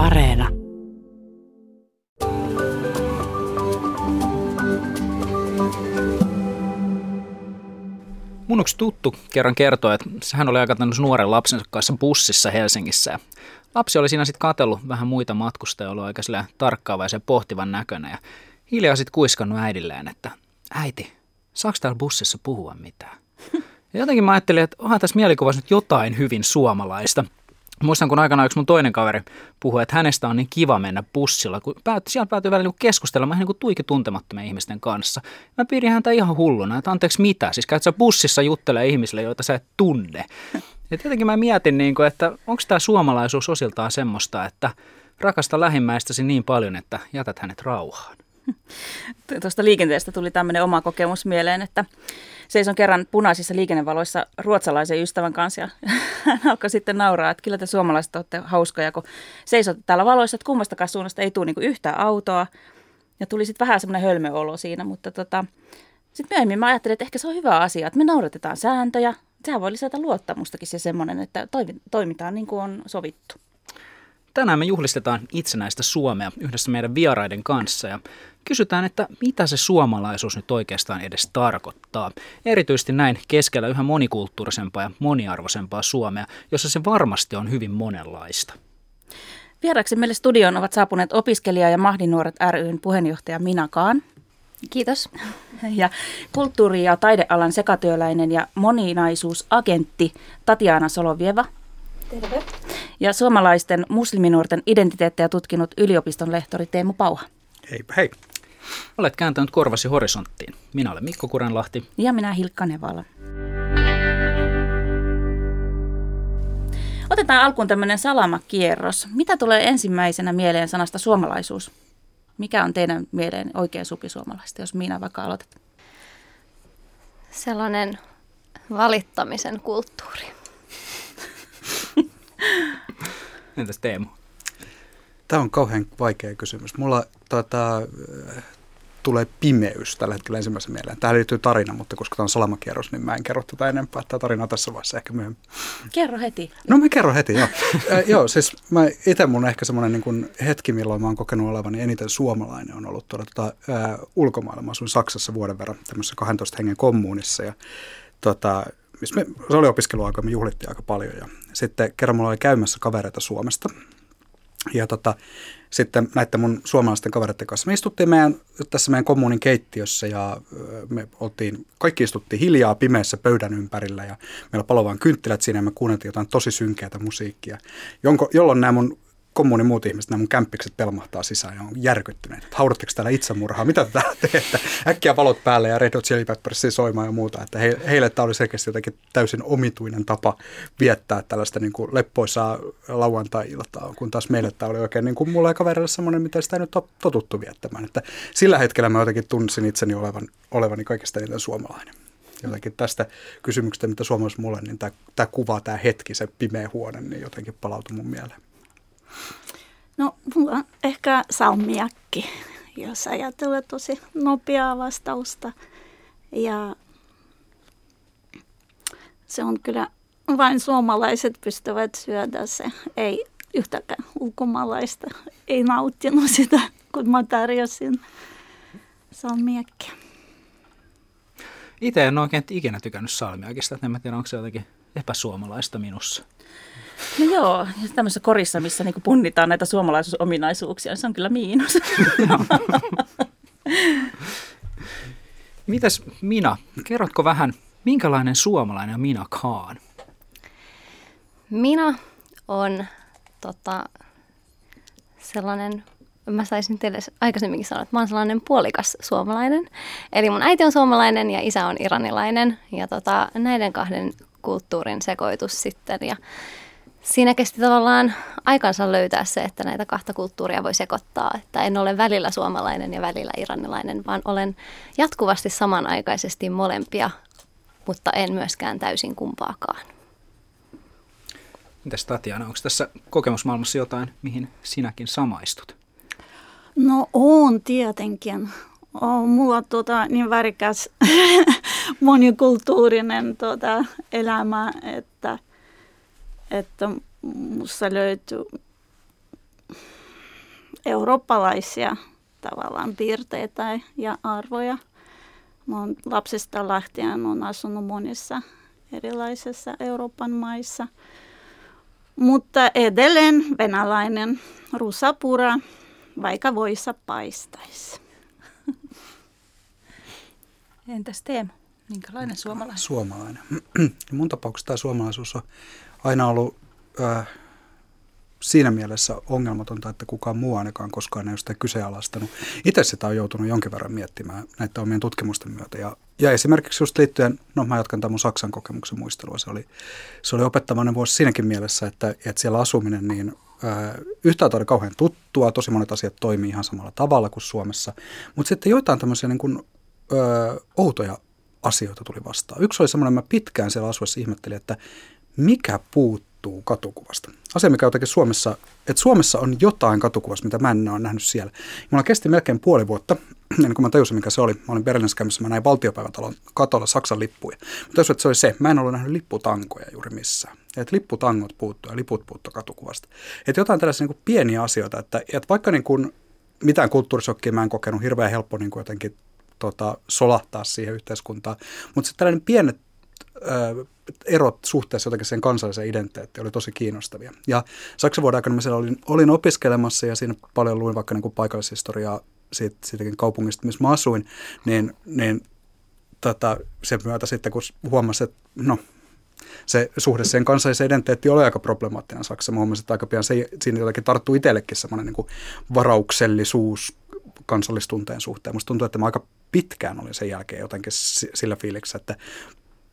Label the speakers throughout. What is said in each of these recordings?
Speaker 1: Areena.
Speaker 2: Mun yksi tuttu kerran kertoi, että hän oli aika nuoren lapsensa kanssa bussissa Helsingissä. Lapsi oli siinä sitten katellut vähän muita matkustajia, ollut aika tarkkaavaisen pohtivan näköinen. Ja hiljaa sitten kuiskannut äidilleen, että äiti, saako täällä bussissa puhua mitään? Ja jotenkin mä ajattelin, että onhan tässä mielikuvassa nyt jotain hyvin suomalaista. Muistan, kun aikana yksi mun toinen kaveri puhui, että hänestä on niin kiva mennä bussilla, kun päät, siellä päätyy välillä niin keskustelemaan niin kuin tuiki tuntemattomien ihmisten kanssa. Mä pidin häntä ihan hulluna, että anteeksi mitä, siis käyt sä bussissa juttelee ihmisille, joita sä et tunne. Ja tietenkin mä mietin, niin kuin, että onko tämä suomalaisuus osiltaan semmoista, että rakasta lähimmäistäsi niin paljon, että jätät hänet rauhaan.
Speaker 3: Tuosta liikenteestä tuli tämmöinen oma kokemus mieleen, että seison kerran punaisissa liikennevaloissa ruotsalaisen ystävän kanssa ja hän alkoi sitten nauraa, että kyllä te suomalaiset olette hauskoja, kun seisot täällä valoissa, että kummastakaan suunnasta ei tule niin yhtään autoa. Ja tuli sitten vähän semmoinen hölmöolo siinä, mutta tota, sitten myöhemmin mä ajattelin, että ehkä se on hyvä asia, että me noudatetaan sääntöjä. Sehän voi lisätä luottamustakin se semmoinen, että toimitaan niin kuin on sovittu.
Speaker 2: Tänään me juhlistetaan itsenäistä Suomea yhdessä meidän vieraiden kanssa ja kysytään, että mitä se suomalaisuus nyt oikeastaan edes tarkoittaa. Erityisesti näin keskellä yhä monikulttuurisempaa ja moniarvoisempaa Suomea, jossa se varmasti on hyvin monenlaista.
Speaker 3: Vieraksi meille studioon ovat saapuneet opiskelija- ja Mahdinuoret ryn puheenjohtaja Mina Kaan.
Speaker 4: Kiitos.
Speaker 3: Ja kulttuuri- ja taidealan sekatyöläinen ja moninaisuusagentti Tatiana Solovieva.
Speaker 4: Terve.
Speaker 3: Ja suomalaisten musliminuorten identiteettejä tutkinut yliopiston lehtori Teemu Pauha.
Speaker 5: Hei, hei.
Speaker 2: Olet kääntänyt korvasi horisonttiin. Minä olen Mikko Kurenlahti.
Speaker 3: Ja minä Hilkka Nevala. Otetaan alkuun tämmöinen salamakierros. Mitä tulee ensimmäisenä mieleen sanasta suomalaisuus? Mikä on teidän mieleen oikea supi suomalaista, jos minä vaikka aloitat?
Speaker 4: Sellainen valittamisen kulttuuri.
Speaker 2: Entäs Teemu?
Speaker 5: Tämä on kauhean vaikea kysymys. Mulla tota, tulee pimeys tällä hetkellä ensimmäisen mieleen. Tähän liittyy tarina, mutta koska tämä on salamakierros, niin mä en kerro tätä enempää. Tämä tarina tässä vaiheessa ehkä myöhemmin.
Speaker 3: Kerro heti.
Speaker 5: No mä kerron heti, joo. äh, joo, siis mä itse mun ehkä semmoinen niin hetki, milloin mä oon kokenut olevani eniten suomalainen, on ollut tuolla tota, äh, ulkomailla. Mä asuin Saksassa vuoden verran tämmöisessä 12 hengen kommunissa ja tota, missä me, se oli opiskeluaika, me juhlittiin aika paljon ja sitten kerran mulla oli käymässä kavereita Suomesta ja tota, sitten näiden mun suomalaisten kavereiden kanssa. Me istuttiin meidän, tässä meidän kommunin keittiössä ja me oltiin, kaikki istuttiin hiljaa pimeässä pöydän ympärillä ja meillä palovan kynttilät siinä ja me kuunneltiin jotain tosi synkeätä musiikkia, jonko, jolloin nämä mun kommunin muut ihmiset, nämä mun kämppikset pelmahtaa sisään ja on järkyttyneet. Haudatteko täällä itsemurhaa? Mitä te täällä teette? Äkkiä valot päälle ja Red Hot Chili Peppersia soimaan ja muuta. Että he, heille tämä oli selkeästi jotenkin täysin omituinen tapa viettää tällaista niin kuin leppoisaa lauantai-iltaa, kun taas meille tämä oli oikein niin kuin mulla ja kaverille semmoinen, mitä sitä ei nyt ole totuttu viettämään. Että sillä hetkellä mä jotenkin tunsin itseni olevan, olevani kaikista eniten suomalainen jotenkin tästä kysymyksestä, mitä suomalaisessa mulle, niin tämä, tämä kuva, tämä hetki, se pimeä huone, niin jotenkin palautui mun mieleen.
Speaker 6: No, mulla on ehkä salmiakki, jos ajattelee tosi nopeaa vastausta. Ja se on kyllä, vain suomalaiset pystyvät syödä se. Ei yhtäkään ulkomaalaista ei nauttinut sitä, kun mä tarjosin salmiakkia.
Speaker 2: Itse en oikein ikinä tykännyt salmiakista. En tiedä, onko se jotenkin epäsuomalaista minussa.
Speaker 3: No joo, tämmöisessä korissa, missä niin punnitaan näitä suomalaisuusominaisuuksia, se on kyllä miinus.
Speaker 2: Mitäs Mina, kerrotko vähän, minkälainen suomalainen on Mina Kaan?
Speaker 4: Mina on tota, sellainen, mä saisin teille aikaisemminkin sanoa, että mä oon sellainen puolikas suomalainen. Eli mun äiti on suomalainen ja isä on iranilainen ja tota, näiden kahden kulttuurin sekoitus sitten. Ja siinä kesti tavallaan aikansa löytää se, että näitä kahta kulttuuria voi sekoittaa. Että en ole välillä suomalainen ja välillä iranilainen, vaan olen jatkuvasti samanaikaisesti molempia, mutta en myöskään täysin kumpaakaan.
Speaker 2: Mitäs Tatjana, onko tässä kokemusmaailmassa jotain, mihin sinäkin samaistut?
Speaker 6: No on tietenkin. On mulla tota, niin värikäs monikulttuurinen tota, elämä, että – että musta löytyy eurooppalaisia tavallaan piirteitä ja arvoja. Mä oon lapsesta lähtien on asunut monissa erilaisissa Euroopan maissa. Mutta edelleen venäläinen rusapura, vaikka voissa paistaisi.
Speaker 3: Entäs Teemu? Minkälainen suomalainen?
Speaker 5: Suomalainen. Mun tapauksessa tämä suomalaisuus on aina ollut äh, siinä mielessä ongelmatonta, että kukaan muu ainakaan koskaan ei ole sitä kyseenalaistanut. Itse sitä on joutunut jonkin verran miettimään näiden omien tutkimusten myötä. Ja, ja esimerkiksi just liittyen, no mä jatkan tämän mun Saksan kokemuksen muistelua, se oli, se oli opettavainen vuosi siinäkin mielessä, että, että siellä asuminen niin yhtäältä oli kauhean tuttua, tosi monet asiat toimii ihan samalla tavalla kuin Suomessa, mutta sitten joitain tämmöisiä niin kuin, ö, outoja asioita tuli vastaan. Yksi oli semmoinen, mä pitkään siellä asuessa ihmettelin, että mikä puuttuu katukuvasta. Asia, mikä jotenkin Suomessa, että Suomessa on jotain katukuvasta, mitä mä en ole nähnyt siellä. Mulla kesti melkein puoli vuotta, ennen kuin mä tajusin, mikä se oli. Mä olin Berliinissä käymässä, mä näin valtiopäivätalon katolla Saksan lippuja. Mä tajusin, että se oli se. Mä en ollut nähnyt lipputankoja juuri missään. Että lipputangot puuttuu ja liput puuttuu katukuvasta. Että jotain tällaisia niin kuin pieniä asioita, että, että vaikka niin kuin mitään kulttuurisokkia mä en kokenut hirveän helppo niin kuin jotenkin tota, solahtaa siihen yhteiskuntaan. Mutta sitten tällainen pienet erot suhteessa jotenkin sen kansalliseen identiteettiin oli tosi kiinnostavia. Ja Saksan vuoden aikana mä siellä olin, olin opiskelemassa ja siinä paljon luin vaikka niin kuin paikallishistoriaa siitä, siitäkin kaupungista, missä mä asuin, niin, niin tota, sen myötä sitten kun huomasin, että no, se suhde sen kansalliseen identiteettiin oli aika problemaattinen Saksassa. Mä huomasin, että aika pian se, siinä jotenkin tarttuu itsellekin semmoinen niin varauksellisuus kansallistunteen suhteen. Musta tuntuu, että mä aika pitkään olin sen jälkeen jotenkin sillä fiiliksessä, että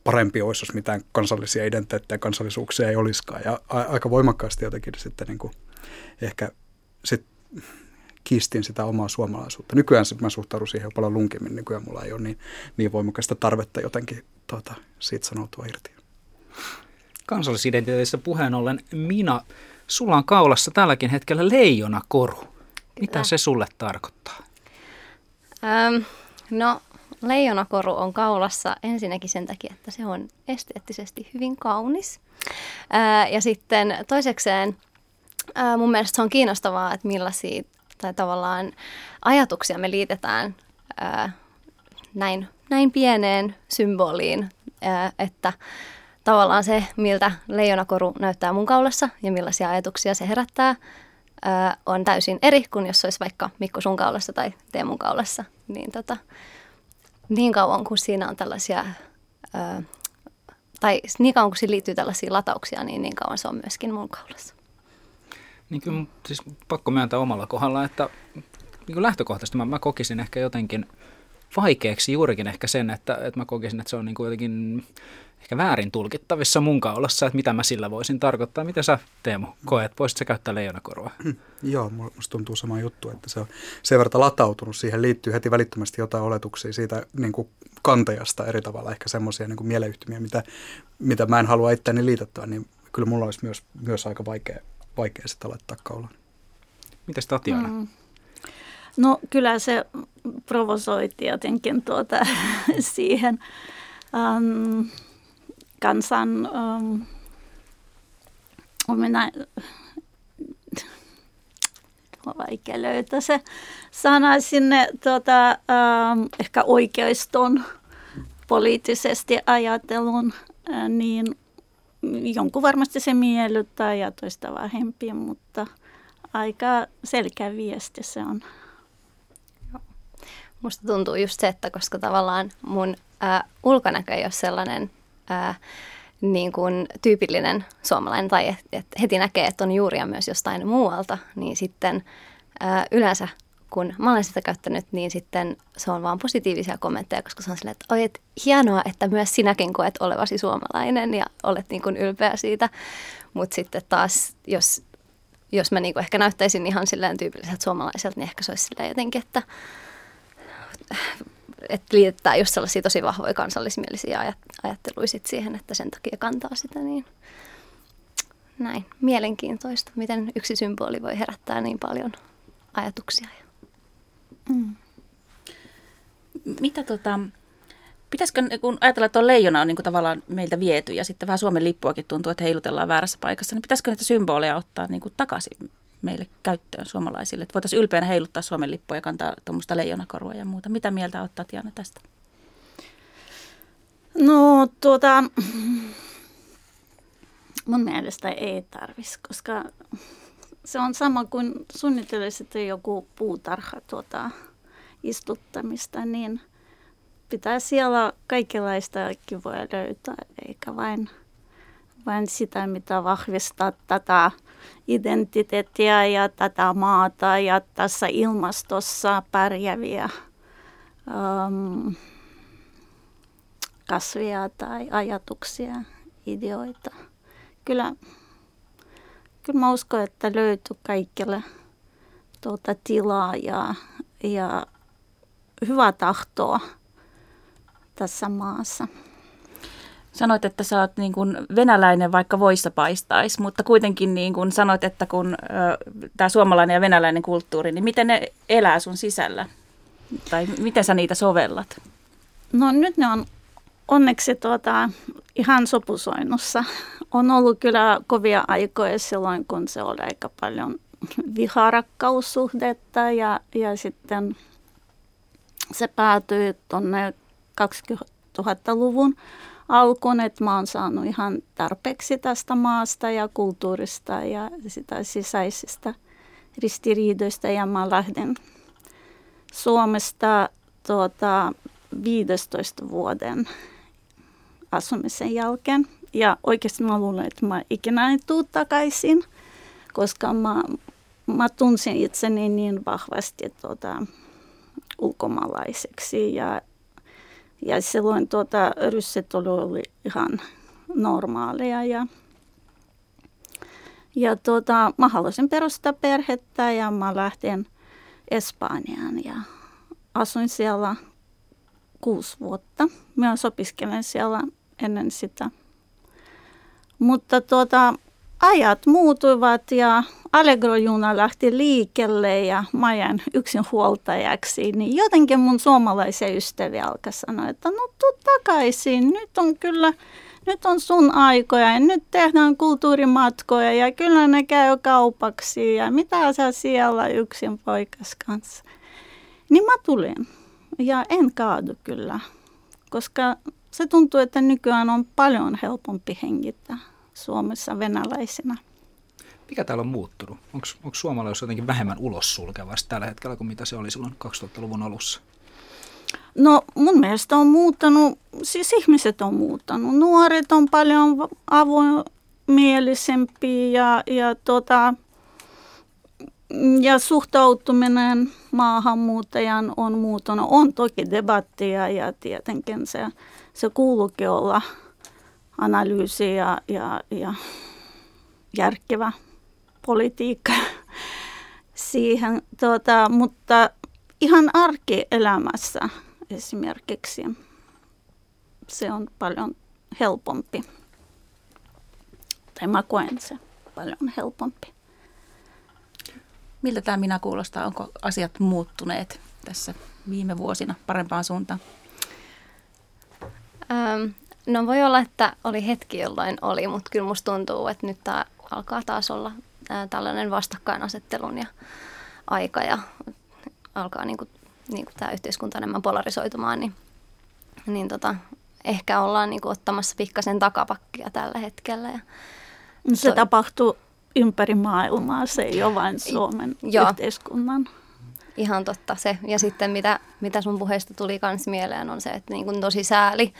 Speaker 5: parempi olisi, jos mitään kansallisia identiteettejä kansallisuuksia ei olisikaan. Ja a- aika voimakkaasti jotenkin sitten niin kuin ehkä sit kiistin sitä omaa suomalaisuutta. Nykyään mä suhtaudun siihen paljon lunkimmin. Nykyään mulla ei ole niin, niin voimakasta tarvetta jotenkin tuota, siitä sanoutua irti.
Speaker 2: Kansallisidentiteetistä puheen ollen, Mina, sulla on kaulassa tälläkin hetkellä leijonakoru. Mitä se sulle tarkoittaa?
Speaker 4: Öm, no, leijonakoru on kaulassa ensinnäkin sen takia, että se on esteettisesti hyvin kaunis. Ää, ja sitten toisekseen ää, mun mielestä se on kiinnostavaa, että millaisia tai tavallaan ajatuksia me liitetään ää, näin, näin pieneen symboliin, ää, että tavallaan se, miltä leijonakoru näyttää mun kaulassa ja millaisia ajatuksia se herättää, ää, on täysin eri kuin jos olisi vaikka Mikko sun kaulassa tai Teemun kaulassa. Niin, tota, niin kauan kuin siinä on tällaisia, ää, tai niin kauan kuin siinä liittyy tällaisia latauksia, niin niin kauan se on myöskin mun kaulassa.
Speaker 2: Niin kyllä siis pakko myöntää omalla kohdalla, että niin lähtökohtaisesti mä, mä kokisin ehkä jotenkin vaikeaksi juurikin ehkä sen, että, että mä kokisin, että se on niin kuin jotenkin ehkä väärin tulkittavissa mun kaulassa, että mitä mä sillä voisin tarkoittaa. Miten sä, Teemu, koet? Voisitko sä käyttää leijonakorvaa? Hmm,
Speaker 5: joo, musta tuntuu sama juttu, että se on sen verran latautunut. Siihen liittyy heti välittömästi jotain oletuksia siitä niin kuin kantajasta eri tavalla, ehkä semmoisia niin mieleyhtymiä, mitä, mitä mä en halua itseäni liitettyä, niin kyllä mulla olisi myös, myös aika vaikea, vaikea sitä laittaa kaulaan.
Speaker 2: Mitäs Tatjana? Mm.
Speaker 6: No kyllä se provosoi tietenkin tuota, siihen. Um, kansan um, minä, vaikea löytää se sana sinne tuota, um, ehkä oikeiston poliittisesti ajattelun, äh, niin jonkun varmasti se miellyttää ja toista vähempi, mutta aika selkeä viesti se on.
Speaker 4: Musta tuntuu just se, että koska tavallaan mun ää, ulkonäkö ei ole sellainen ää, niin kuin tyypillinen suomalainen tai että et heti näkee, että on juuria myös jostain muualta, niin sitten ää, yleensä kun mä olen sitä käyttänyt, niin sitten se on vaan positiivisia kommentteja, koska se on silleen, että, Oi, että hienoa, että myös sinäkin koet olevasi suomalainen ja olet niin kuin ylpeä siitä. Mutta sitten taas, jos, jos mä niin kuin ehkä näyttäisin ihan silleen tyypilliseltä suomalaiselta, niin ehkä se olisi silleen jotenkin, että että liitetään just sellaisia tosi vahvoja kansallismielisiä ajatteluja sit siihen, että sen takia kantaa sitä, niin näin. Mielenkiintoista, miten yksi symboli voi herättää niin paljon ajatuksia. Mm.
Speaker 3: Mitä tota, pitäisikö, kun ajatellaan, että on leijona on niin kuin tavallaan meiltä viety ja sitten vähän Suomen lippuakin tuntuu, että heilutellaan väärässä paikassa, niin pitäisikö näitä symboleja ottaa niin kuin takaisin meille käyttöön suomalaisille? Että voitaisiin ylpeänä heiluttaa Suomen lippua ja kantaa tuommoista leijonakorua ja muuta. Mitä mieltä ottaa Tiana tästä?
Speaker 6: No tuota, mun mielestä ei tarvitsisi, koska se on sama kuin suunnittelisi joku puutarha tuota, istuttamista, niin pitää siellä kaikenlaista kivoja löytää, eikä vain, vain sitä, mitä vahvistaa tätä identiteettiä ja tätä maata ja tässä ilmastossa pärjäviä um, kasvia tai ajatuksia, ideoita. Kyllä, kyllä mä uskon, että löytyy kaikille tuota tilaa ja, ja hyvää tahtoa tässä maassa.
Speaker 3: Sanoit, että sä oot niin kuin venäläinen, vaikka voissa paistaisi, mutta kuitenkin niin kuin sanoit, että kun tämä suomalainen ja venäläinen kulttuuri, niin miten ne elää sun sisällä? Tai miten sä niitä sovellat?
Speaker 6: No nyt ne on onneksi tuota, ihan sopusoinnussa. On ollut kyllä kovia aikoja silloin, kun se oli aika paljon viharakkaussuhdetta ja, ja sitten se päätyi tuonne 2000-luvun alkuun, että mä oon saanut ihan tarpeeksi tästä maasta ja kulttuurista ja sitä sisäisistä ristiriidoista ja mä lähden Suomesta tuota, 15 vuoden asumisen jälkeen. Ja oikeasti mä luulen, että mä ikinä en tule takaisin, koska mä, mä tunsin itseni niin vahvasti tuota, ulkomaalaiseksi ja, ja silloin tuota, rysset oli ihan normaaleja ja, ja tuota, mä halusin perustaa perhettä ja mä lähtin Espanjaan ja asuin siellä kuusi vuotta. Mä opiskelen siellä ennen sitä. Mutta tuota, ajat muutuivat ja Allegro-juna lähti liikelle ja mä jäin yksin huoltajaksi, niin jotenkin mun suomalaisia ystäviä alkoi sanoa, että no tuu takaisin, nyt on kyllä, nyt on sun aikoja ja nyt tehdään kulttuurimatkoja ja kyllä ne käy kaupaksi ja mitä sä siellä yksin poikas kanssa. Niin mä tulin ja en kaadu kyllä, koska se tuntuu, että nykyään on paljon helpompi hengittää Suomessa venäläisenä.
Speaker 2: Mikä täällä on muuttunut? Onko suomalaisuus jotenkin vähemmän ulos sulkevasti tällä hetkellä kuin mitä se oli silloin 2000-luvun alussa?
Speaker 6: No mun mielestä on muuttanut, siis ihmiset on muuttanut. Nuoret on paljon avoimielisempiä ja, ja, tota, ja suhtautuminen maahanmuuttajan on muuttunut. On toki debattia ja tietenkin se, se kuuluukin olla analyysi ja, ja, ja järkevä politiikka siihen, tuota, mutta ihan arkielämässä esimerkiksi se on paljon helpompi. Tai mä koen se paljon helpompi.
Speaker 3: Miltä tämä minä kuulostaa? Onko asiat muuttuneet tässä viime vuosina parempaan suuntaan?
Speaker 4: Ähm, no voi olla, että oli hetki, jolloin oli, mutta kyllä musta tuntuu, että nyt tämä alkaa taas olla ää, tällainen vastakkainasettelun ja aika ja alkaa niin kuin, niin kuin tämä yhteiskunta enemmän polarisoitumaan, niin, niin tota, ehkä ollaan niin kuin ottamassa pikkasen takapakkia tällä hetkellä. Ja
Speaker 6: se to- tapahtuu ympäri maailmaa, se ei ole vain Suomen Joo. yhteiskunnan.
Speaker 4: Ihan totta se. Ja sitten mitä, mitä sun puheesta tuli myös mieleen on se, että niin kuin tosi sääli,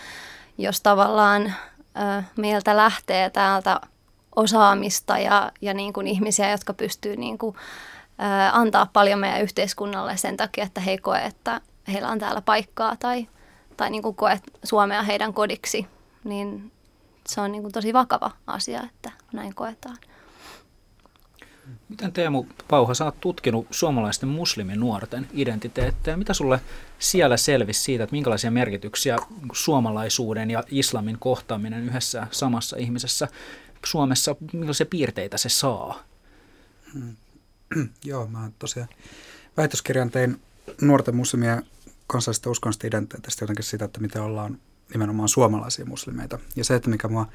Speaker 4: jos tavallaan ö, meiltä lähtee täältä osaamista ja, ja niin kuin ihmisiä, jotka pystyy niin kuin, ö, antaa paljon meidän yhteiskunnalle sen takia, että he koe, että heillä on täällä paikkaa tai, tai niin kuin koe Suomea heidän kodiksi, niin se on niin kuin tosi vakava asia, että näin koetaan.
Speaker 2: Miten Teemu Pauha, sä oot tutkinut suomalaisten musliminuorten identiteettejä. Mitä sulle siellä selvisi siitä, että minkälaisia merkityksiä suomalaisuuden ja islamin kohtaaminen yhdessä samassa ihmisessä Suomessa, millaisia piirteitä se saa?
Speaker 5: Hmm. Joo, mä tosiaan väitöskirjan tein nuorten muslimien kansallisesta uskonnollisesta identiteetistä jotenkin sitä, että miten ollaan nimenomaan suomalaisia muslimeita. Ja se, että mikä mua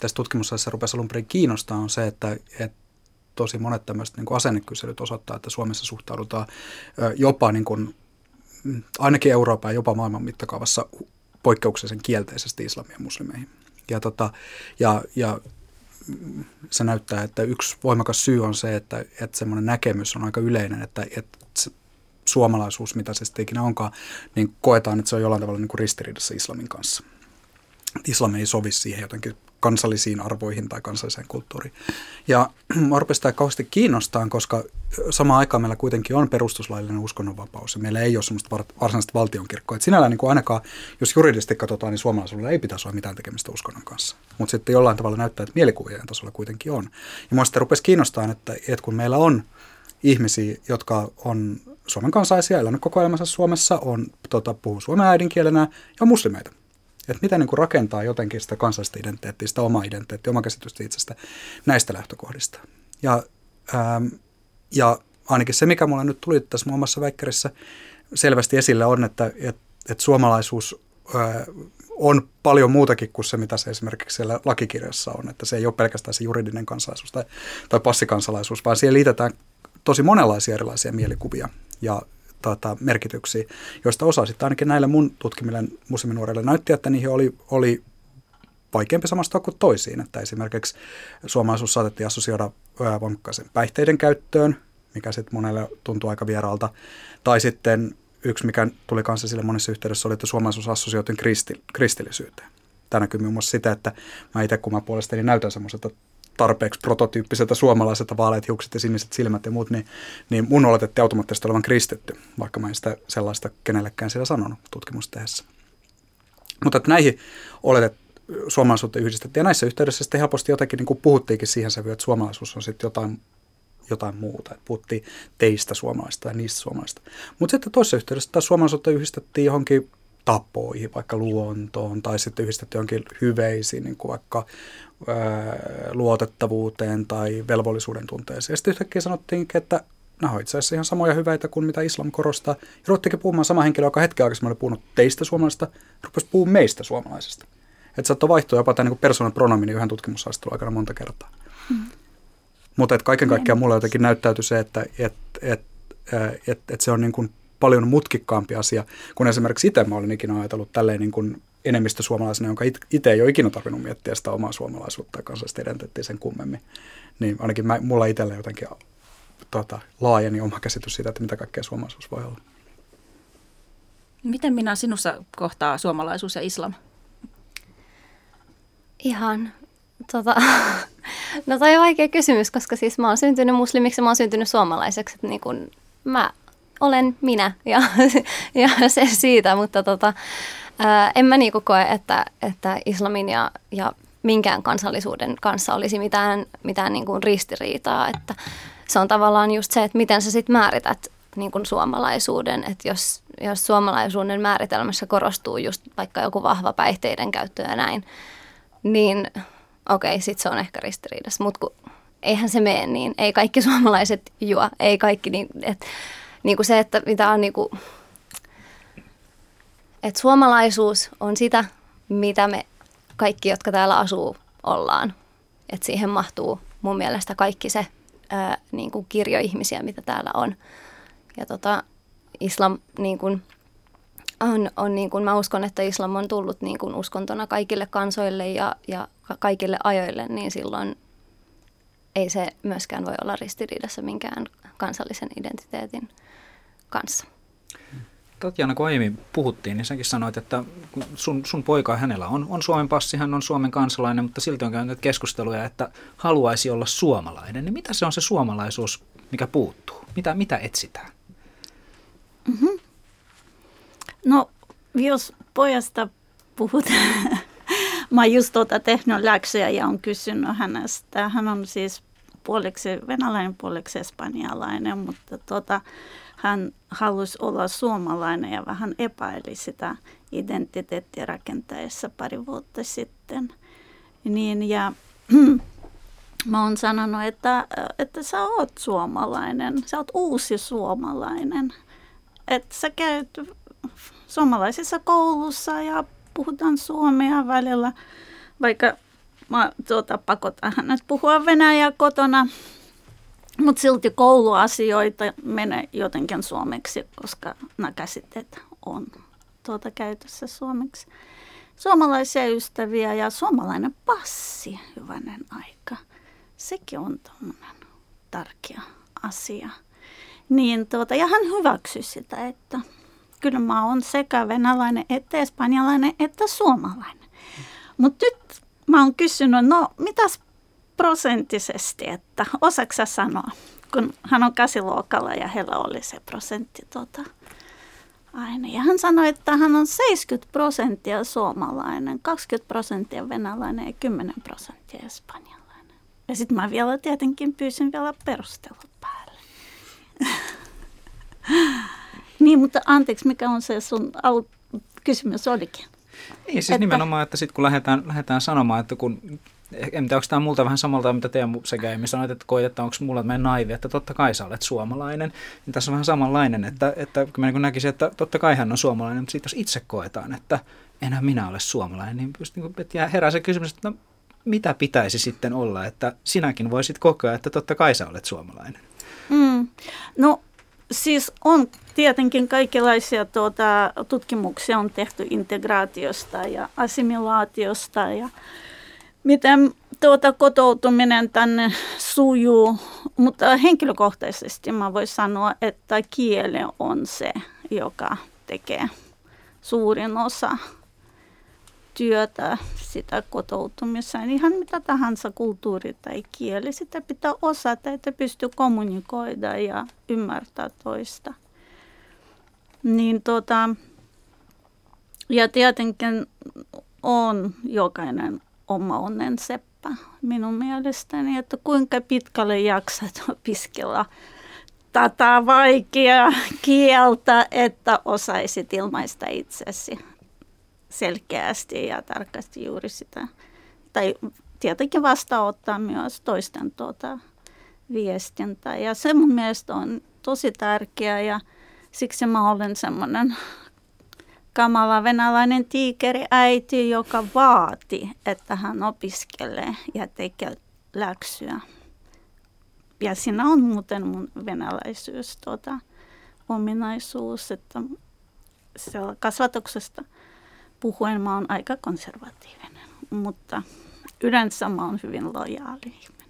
Speaker 5: tässä tutkimuksessa rupesi alun perin kiinnostaa, on se, että, että tosi monet tämmöiset niin asennekyselyt osoittaa, että Suomessa suhtaudutaan jopa niin kuin, mm, ainakin Euroopan ja jopa maailman mittakaavassa poikkeuksellisen kielteisesti islamia muslimeihin. Ja, tota, ja, ja se näyttää, että yksi voimakas syy on se, että, että semmoinen näkemys on aika yleinen, että, että suomalaisuus, mitä se sitten ikinä onkaan, niin koetaan, että se on jollain tavalla niin kuin ristiriidassa islamin kanssa. Islam ei sovi siihen jotenkin kansallisiin arvoihin tai kansalliseen kulttuuriin. Ja mä sitä kauheasti kiinnostaa, koska samaan aikaan meillä kuitenkin on perustuslaillinen uskonnonvapaus ja meillä ei ole semmoista varsinaista valtionkirkkoa. Et sinällään niin kuin ainakaan, jos juridisesti katsotaan, niin suomalaisuudella ei pitäisi olla mitään tekemistä uskonnon kanssa. Mutta sitten jollain tavalla näyttää, että mielikuvien tasolla kuitenkin on. Ja mua sitten rupesi kiinnostaa, että, että kun meillä on ihmisiä, jotka on Suomen kansaisia, elänyt koko elämänsä Suomessa, on, tota, puhuu suomen äidinkielenä ja on muslimeita että miten niin kuin rakentaa jotenkin sitä kansallista identiteettiä, sitä omaa identiteettiä, omaa käsitystä itsestä näistä lähtökohdista. Ja, ähm, ja ainakin se, mikä mulla nyt tuli tässä muun muassa väikkärissä selvästi esille on, että et, et suomalaisuus äh, on paljon muutakin kuin se, mitä se esimerkiksi siellä lakikirjassa on. Että se ei ole pelkästään se juridinen kansalaisuus tai, tai passikansalaisuus, vaan siihen liitetään tosi monenlaisia erilaisia mielikuvia ja tota, merkityksiä, joista osa sitten ainakin näille mun tutkimille musliminuoreille näytti, että niihin oli, oli vaikeampi samastua kuin toisiin. Että esimerkiksi suomalaisuus saatettiin assosioida voimakkaaseen päihteiden käyttöön, mikä sitten monelle tuntuu aika vieraalta. Tai sitten yksi, mikä tuli kanssa sille monessa yhteydessä, oli, että suomalaisuus assosioitiin kristi, kristillisyyteen. Tämä näkyy muun muassa sitä, että mä itse kun mä puolestani näytän semmoiselta tarpeeksi prototyyppiseltä suomalaiselta vaaleat hiukset ja siniset silmät ja muut, niin, niin mun oletettiin automaattisesti olevan kristitty, vaikka mä en sitä sellaista kenellekään siellä sanonut tutkimusta tehdessä. Mutta että näihin oletet, suomalaisuutta yhdistettiin. Ja näissä yhteydessä sitten helposti jotenkin niin kuin puhuttiinkin siihen sävyyn, että suomalaisuus on sitten jotain, jotain muuta. Että puhuttiin teistä suomalaista ja niistä suomalaista. Mutta sitten toisessa yhteydessä taas suomalaisuutta yhdistettiin johonkin tapoihin, vaikka luontoon, tai sitten yhdistetty jonkin hyveisiin, niin kuin vaikka ää, luotettavuuteen tai velvollisuuden tunteeseen. Ja sitten yhtäkkiä sanottiin, että nämä on itse asiassa ihan samoja hyveitä kuin mitä islam korostaa. Ja ruvettiinkin puhumaan sama henkilö, joka hetken aikaisemmin oli puhunut teistä suomalaisista, rupesi puhumaan meistä suomalaisista. Että saattoi vaihtua jopa tämä niin persoonan pronomini yhden tutkimushaastattelun aikana monta kertaa. Mm. Mutta kaiken kaikkiaan mulle jotenkin näyttäytyi se, että et, et, et, et se on niin kuin paljon mutkikkaampi asia, kun esimerkiksi itse mä olin ikinä ajatellut tälleen niin kuin enemmistö suomalaisena, jonka itse ei ole ikinä tarvinnut miettiä sitä omaa suomalaisuutta ja kansallista identiteettiä sen kummemmin. Niin ainakin mä, mulla itsellä jotenkin tota, laajeni oma käsitys siitä, että mitä kaikkea suomalaisuus voi olla.
Speaker 3: Miten minä sinussa kohtaa suomalaisuus ja islam?
Speaker 4: Ihan, tota, no toi on vaikea kysymys, koska siis mä oon syntynyt muslimiksi ja mä oon syntynyt suomalaiseksi. Että niin kun mä olen minä. Ja, ja se siitä, mutta tota, en mä niinku koe, että, että islamin ja, ja minkään kansallisuuden kanssa olisi mitään, mitään niinku ristiriitaa, että se on tavallaan just se, että miten sä sitten määrität niin kuin suomalaisuuden, että jos, jos suomalaisuuden määritelmässä korostuu just vaikka joku vahva päihteiden käyttö ja näin, niin okei, okay, sitten se on ehkä ristiriidassa, mutta eihän se mene niin, ei kaikki suomalaiset juo, ei kaikki, niin, että niin kuin se, että mitä on niin kuin, että suomalaisuus on sitä, mitä me kaikki, jotka täällä asuu, ollaan. Että siihen mahtuu mun mielestä kaikki se ää, niin kuin kirjo ihmisiä, mitä täällä on. Ja tota, islam niin kuin, on, on niin kuin, mä uskon, että islam on tullut niin kuin uskontona kaikille kansoille ja, ja kaikille ajoille, niin silloin ei se myöskään voi olla ristiriidassa minkään kansallisen identiteetin kanssa.
Speaker 2: Tatjana, kun aiemmin puhuttiin, niin säkin sanoit, että sun, sun poika hänellä on, on Suomen passi, hän on Suomen kansalainen, mutta silti on käynyt keskusteluja, että haluaisi olla suomalainen. Niin mitä se on se suomalaisuus, mikä puuttuu? Mitä, mitä etsitään?
Speaker 6: Mm-hmm. No, jos pojasta puhutaan, mä just tuota tehnyt läksyjä ja on kysynyt hänestä. Hän on siis puoleksi venäläinen, puoleksi espanjalainen, mutta tuota, hän halusi olla suomalainen ja vähän epäili sitä identiteettirakenteessa pari vuotta sitten. Niin, ja mä oon sanonut, että, että sä oot suomalainen, sä oot uusi suomalainen. Että sä käyt suomalaisessa koulussa ja puhutaan suomea välillä, vaikka mä tuota, pakotan hänet puhua venäjää kotona Mutta silti kouluasioita menee jotenkin suomeksi, koska nämä käsitteet on tuota käytössä suomeksi. Suomalaisia ystäviä ja suomalainen passi, hyvänen aika. Sekin on tämmöinen tärkeä asia. Niin tuota, ja hän hyväksyi sitä, että kyllä mä oon sekä venäläinen että espanjalainen että suomalainen. Mutta nyt mä oon kysynyt, no mitäs prosenttisesti, että osaksa sanoa, kun hän on käsiluokalla ja heillä oli se prosentti tota, aina. Ja hän sanoi, että hän on 70 prosenttia suomalainen, 20 prosenttia venäläinen ja 10 prosenttia espanjalainen. Ja sitten mä vielä tietenkin pyysin vielä perustelut päälle. niin, mutta anteeksi, mikä on se sun al- kysymys olikin?
Speaker 2: Niin, siis että... nimenomaan, että sitten kun lähdetään, lähdetään sanomaan, että kun en tiedä, onko tämä multa vähän samalta, mitä Teemu sekä aiemmin sanoit, että koit, että onko mulla meidän naivi, että totta kai sä olet suomalainen. Niin tässä on vähän samanlainen, että, että kun mä niin näkisin, että totta kai hän on suomalainen, mutta sitten jos itse koetaan, että enää minä ole suomalainen, niin just niin kuin, herää se kysymys, että no, mitä pitäisi sitten olla, että sinäkin voisit kokea, että totta kai sä olet suomalainen.
Speaker 6: Mm. No siis on tietenkin kaikenlaisia tuota, tutkimuksia on tehty integraatiosta ja assimilaatiosta ja miten tuota kotoutuminen tänne sujuu, mutta henkilökohtaisesti mä voin sanoa, että kieli on se, joka tekee suurin osa työtä sitä kotoutumista. Ihan mitä tahansa kulttuuri tai kieli, sitä pitää osata, että pystyy kommunikoida ja ymmärtää toista. Niin tota, ja tietenkin on jokainen oma onnen seppä minun mielestäni, että kuinka pitkälle jaksat opiskella tätä vaikeaa kieltä, että osaisit ilmaista itsesi selkeästi ja tarkasti juuri sitä. Tai tietenkin vastaanottaa myös toisten tuota viestintää. Ja se mun mielestä on tosi tärkeää ja siksi mä olen semmoinen kamala venäläinen tiikeri äiti, joka vaati, että hän opiskelee ja tekee läksyä. Ja siinä on muuten mun venäläisyys tuota, ominaisuus, että kasvatuksesta puhuen mä oon aika konservatiivinen, mutta yleensä mä oon hyvin lojaali ihminen.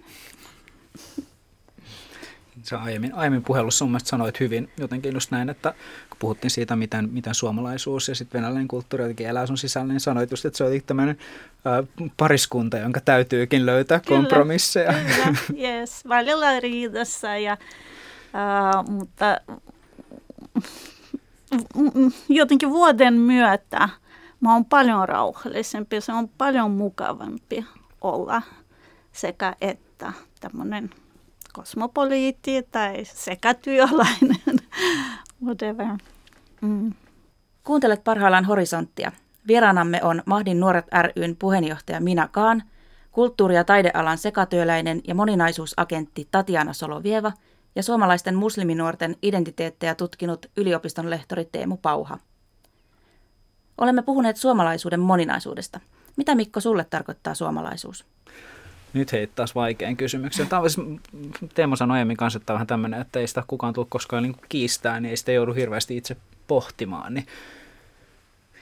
Speaker 2: Sä aiemmin, aiemmin puhelussa mun sanoit hyvin jotenkin just näin, että kun puhuttiin siitä, miten, miten suomalaisuus ja sitten venäläinen kulttuuri jotenkin elää sun sisällä, niin sanoit just, että se on tämmöinen äh, pariskunta, jonka täytyykin löytää kyllä, kompromisseja.
Speaker 6: Kyllä, yes. Välillä riidassa, ja, äh, mutta jotenkin vuoden myötä mä oon paljon rauhallisempi, se on paljon mukavampi olla sekä että tämmöinen kosmopoliitti tai sekä työläinen, whatever. Mm.
Speaker 3: Kuuntelet parhaillaan Horisonttia. Vieraanamme on Mahdin Nuoret ryn puheenjohtaja Mina Kaan, kulttuuri- ja taidealan sekatyöläinen ja moninaisuusagentti Tatiana Solovieva ja suomalaisten musliminuorten identiteettejä tutkinut yliopiston lehtori Teemu Pauha. Olemme puhuneet suomalaisuuden moninaisuudesta. Mitä Mikko sulle tarkoittaa suomalaisuus?
Speaker 2: Nyt heittää taas vaikean kysymyksen. Tämä olisi, Teemo sanoi aiemmin kanssa, että vähän tämmöinen, että ei sitä kukaan tule koskaan niin kiistää, niin ei sitä joudu hirveästi itse pohtimaan. Niin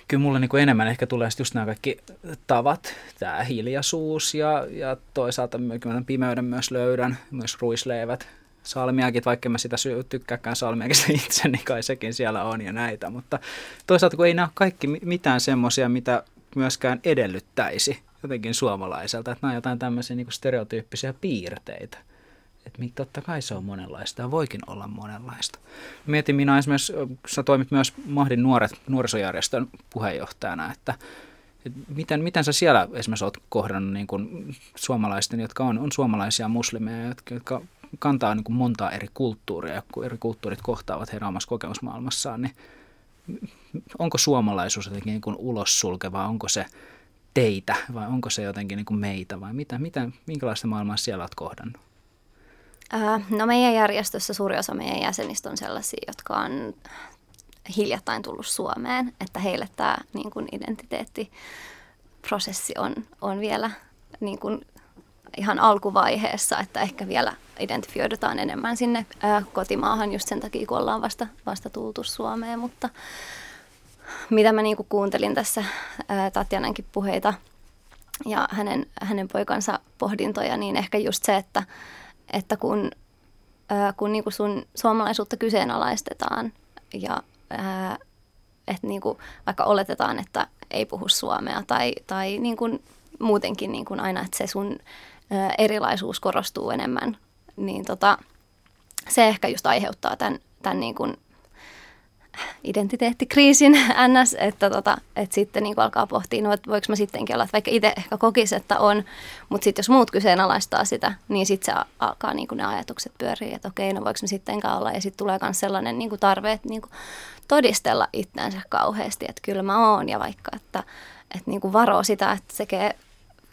Speaker 2: kyllä mulle niin enemmän ehkä tulee just nämä kaikki tavat, tämä hiljaisuus ja, ja toisaalta pimeyden myös löydän, myös ruisleivät, salmiakin, vaikka mä sitä tykkääkään salmiakin itse, niin kai sekin siellä on ja näitä. Mutta toisaalta kun ei nämä kaikki mitään semmoisia, mitä myöskään edellyttäisi jotenkin suomalaiselta, että nämä on jotain tämmöisiä niin stereotyyppisiä piirteitä. Että totta kai se on monenlaista ja voikin olla monenlaista. Mietin minä esimerkiksi, sä toimit myös Mahdin nuoret nuorisojärjestön puheenjohtajana, että et miten, miten sä siellä esimerkiksi olet kohdannut niin kuin suomalaisten, jotka on, on suomalaisia muslimeja, jotka, jotka kantaa niin kuin montaa eri kulttuuria, kun eri kulttuurit kohtaavat heidän omassa kokemusmaailmassaan, niin onko suomalaisuus jotenkin niin kuin ulos sulkeva, onko se teitä vai onko se jotenkin niin kuin meitä vai mitä, mitä, minkälaista maailmaa siellä olet kohdannut?
Speaker 4: no meidän järjestössä suuri osa meidän jäsenistä on sellaisia, jotka on hiljattain tullut Suomeen, että heille tämä niin kuin identiteettiprosessi on, on vielä niin kuin ihan alkuvaiheessa, että ehkä vielä identifioidutaan enemmän sinne ää, kotimaahan just sen takia, kun ollaan vasta, vasta tultu Suomeen, mutta mitä mä niinku kuuntelin tässä ää, Tatjanankin puheita ja hänen, hänen poikansa pohdintoja, niin ehkä just se, että, että kun, ää, kun niinku sun suomalaisuutta kyseenalaistetaan ja ää, että niinku, vaikka oletetaan, että ei puhu suomea tai, tai niinku muutenkin niinku aina, että se sun erilaisuus korostuu enemmän, niin tota, se ehkä just aiheuttaa tämän, tämän niin kuin identiteettikriisin ns, että, tota, että sitten niin alkaa pohtia, no, että voiko mä sittenkin olla, että vaikka itse ehkä kokisi, että on, mutta sitten jos muut kyseenalaistaa sitä, niin sitten se alkaa niin ne ajatukset pyöriä, että okei, no voiko mä sittenkään olla, ja sitten tulee myös sellainen niin kuin tarve, että niin kuin todistella itseänsä kauheasti, että kyllä mä oon, ja vaikka, että, että niin kuin varoo sitä, että tekee